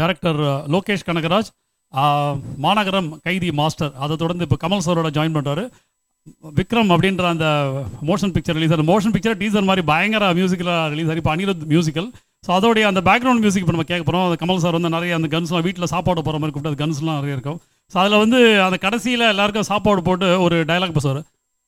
Director Lokesh Kanagaraj Maanagaram Kaithi Master அதை தொடர்ந்து இப்போ கமல் சாரோட ஜாயின் பண்ணுறாரு விக்ரம் அப்படின்ற அந்த மோஷன் பிக்சர் ரிலீஸ் அந்த மோஷன் பிக்சர் டீசர் மாதிரி பயங்கர மியூசிக்கலாக ரிலீஸ் ஆகி இப்போ அனிருத் மியூசிக்கல் ஸோ அதோடைய அந்த பேக்ரவுண்ட் மியூசிக் இப்போ நம்ம கேட்க போகிறோம் அந்த கமல் சார் வந்து நிறைய அந்த கன்ஸ்லாம் வீட்டில் சாப்பாடு போகிற மாதிரி கூப்பிட்டு அந்த கன்ஸ்லாம் நிறைய இருக்கும். ஸோ அதில் வந்து அந்த கடைசியில் எல்லாருக்கும் சாப்பாடு போட்டு ஒரு டைலாக் பேசுவார்.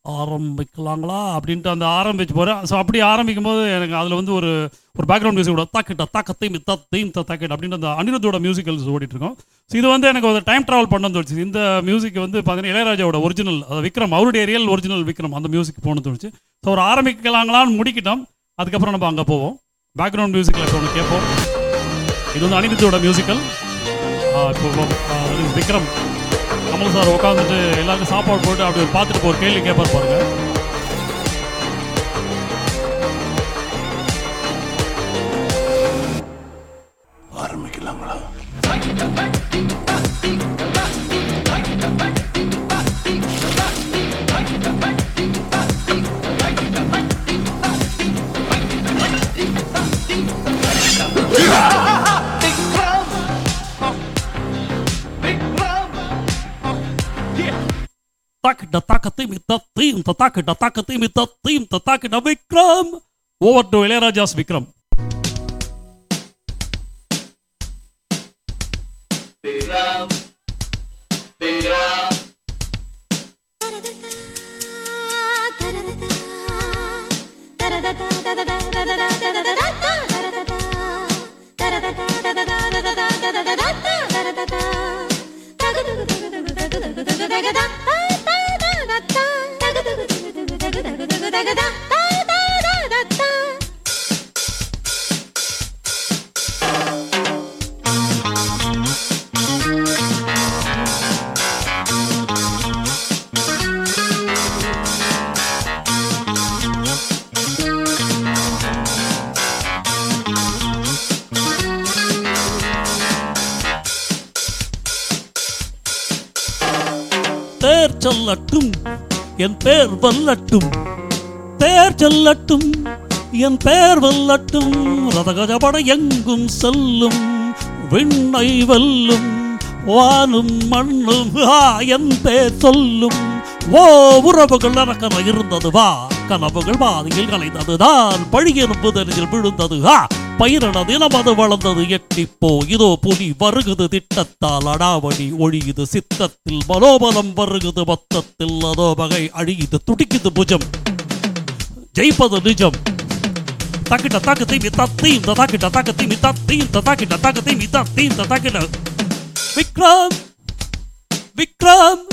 ஆரம்பிக்கலாங்களா? அப்படின்ட்டு அந்த ஆரம்பிச்சு போகிறேன் ஸோ அப்படி ஆரம்பிக்கும் போது எனக்கு அதில் வந்து ஒரு ஒரு பேக்ரவுண்ட் மியூசிக் தாக்கிட்ட தாக்கத்தையும் தத்தையும் தாக்கிட்ட அப்படின்ற அந்த அனிருத்தோட மியூசிக்கல்ஸ் ஓடிட்டுருக்கோம். ஸோ இது வந்து எனக்கு ஒரு டைம் ட்ராவல் பண்ண தோணுச்சு இந்த மியூசிக் வந்து பார்த்தீங்கன்னா இளையராஜாவோட ஒரிஜினல் அது விக்ரம் அவருடைய ரியல் ஒரிஜினல் விக்ரம் அந்த மியூசிக் போகணும்னு தோணுச்சு ஸோ ஒரு ஆரம்பிக்கலாங்களான்னு முடிக்கிட்டோம். அதுக்கப்புறம் நம்ம அங்கே போவோம். பேக்ரவுண்ட் மியூசிக்கில் இப்போ ஒன்று கேட்போம். இது வந்து அனிருத்தோட மியூசிக்கல் இப்போ விக்ரம். கமல் சார் உட்காந்துட்டு எல்லாருக்கும் சாப்பாடு போட்டு அப்படி பார்த்துட்டு ஒரு கேள்வி கேட்பார் பாருங்கள் தாக்கிட்ட தாக்கத்தையும் தத்தையும் தாக்கிட்ட தாக்கத்தையும் தத்தையும் தாக்கிட்ட விக்ரம் ஓவர் டு இளையராஜாஸ் விக்ரம் தேர் சொல்லட்டும் என் பேர் வல்லட்டும். பேர் செல்லட்டும் என் பேர் வல்லட்டும் ரதகஜபட எங்கும் செல்லும் விண்ணை வெல்லும் வானும் மண்ணும் என் பேர் சொல்லும். ஓ உறவுகள் நடக்கற இருந்தது வா கனவுகள் பாதையில் கலைந்ததுதான் பழியின் புதரில் விழுந்தது ஆ பயிரினது நமது வளர்ந்தது எட்டிப்போ இதோ புலி வருகுது திட்டத்தால் அடாவடி ஒழியுது சித்தத்தில் மனோபலம் வருகுது மொத்தத்தில் அதோ வகை அழியுது துடிக்குது புஜம். ஜெயிப்பது நிஜம் தக்கிட்ட தாக்கத்தை மித்தத்தையும் ததாக்கிட்ட தாக்கத்தை மித்தத்தையும் ததாக்கிட்ட தாக்கத்தை மித்தத்தையும் ததாக்கிட்ட விக்ரம் விக்ரம்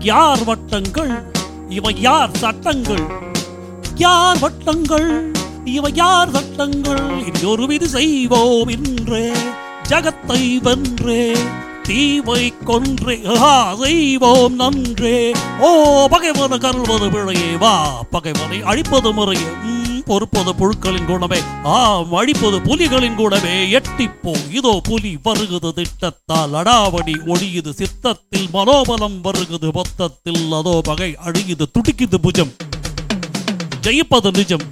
யார் வட்டங்கள் இவை யார் சட்டங்கள்? யார் வட்டங்கள் இவை யார் சட்டங்கள்? இனி ஒரு விதி செய்வோம் என்றே ஜகத்தை வென்றே. தீவை கொன்றே. ஆஹா, செய்வோம் நன்றே. ஓ பகைவனை கருள்வது பிழையே. வா பகைவனை அழிப்பது முறையே. பொறுப்பது புழுக்களின் குணமே. ஆம் அழிப்பது புலிகளின் குணமே. எட்டிப்போ இதோ புலி வருகுது திட்டத்தால். அடாவடி ஒழியுது சித்தத்தில். மனோபலம் வருகுது மொத்தத்தில் அதோ பகை அழியுது துடிக்குது புஜம். ஜெயிப்பது நிஜம்.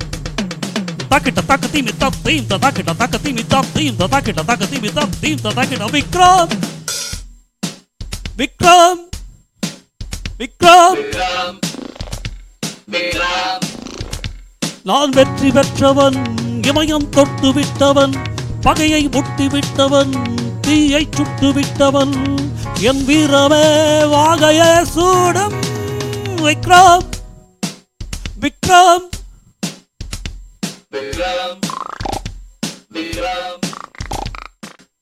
தாக்கிட்ட தாக்கத்தையும் மித்தா தீம் தாக்கிட்ட தாக்கத்தையும் மித்தா தீம் தாக்கிட்ட தாக்கத்தையும் தீம் தாக்கிட்ட விக்ரம். விக்ரம். விக்ரம். நான் வெற்றி பெற்றவன் இமயம் தொட்டு விட்டவன் பகையை முட்டி விட்டவன் தீயை சுட்டு விட்டவன் என் வீரமே வாகையே சூடம் விக்ரம்.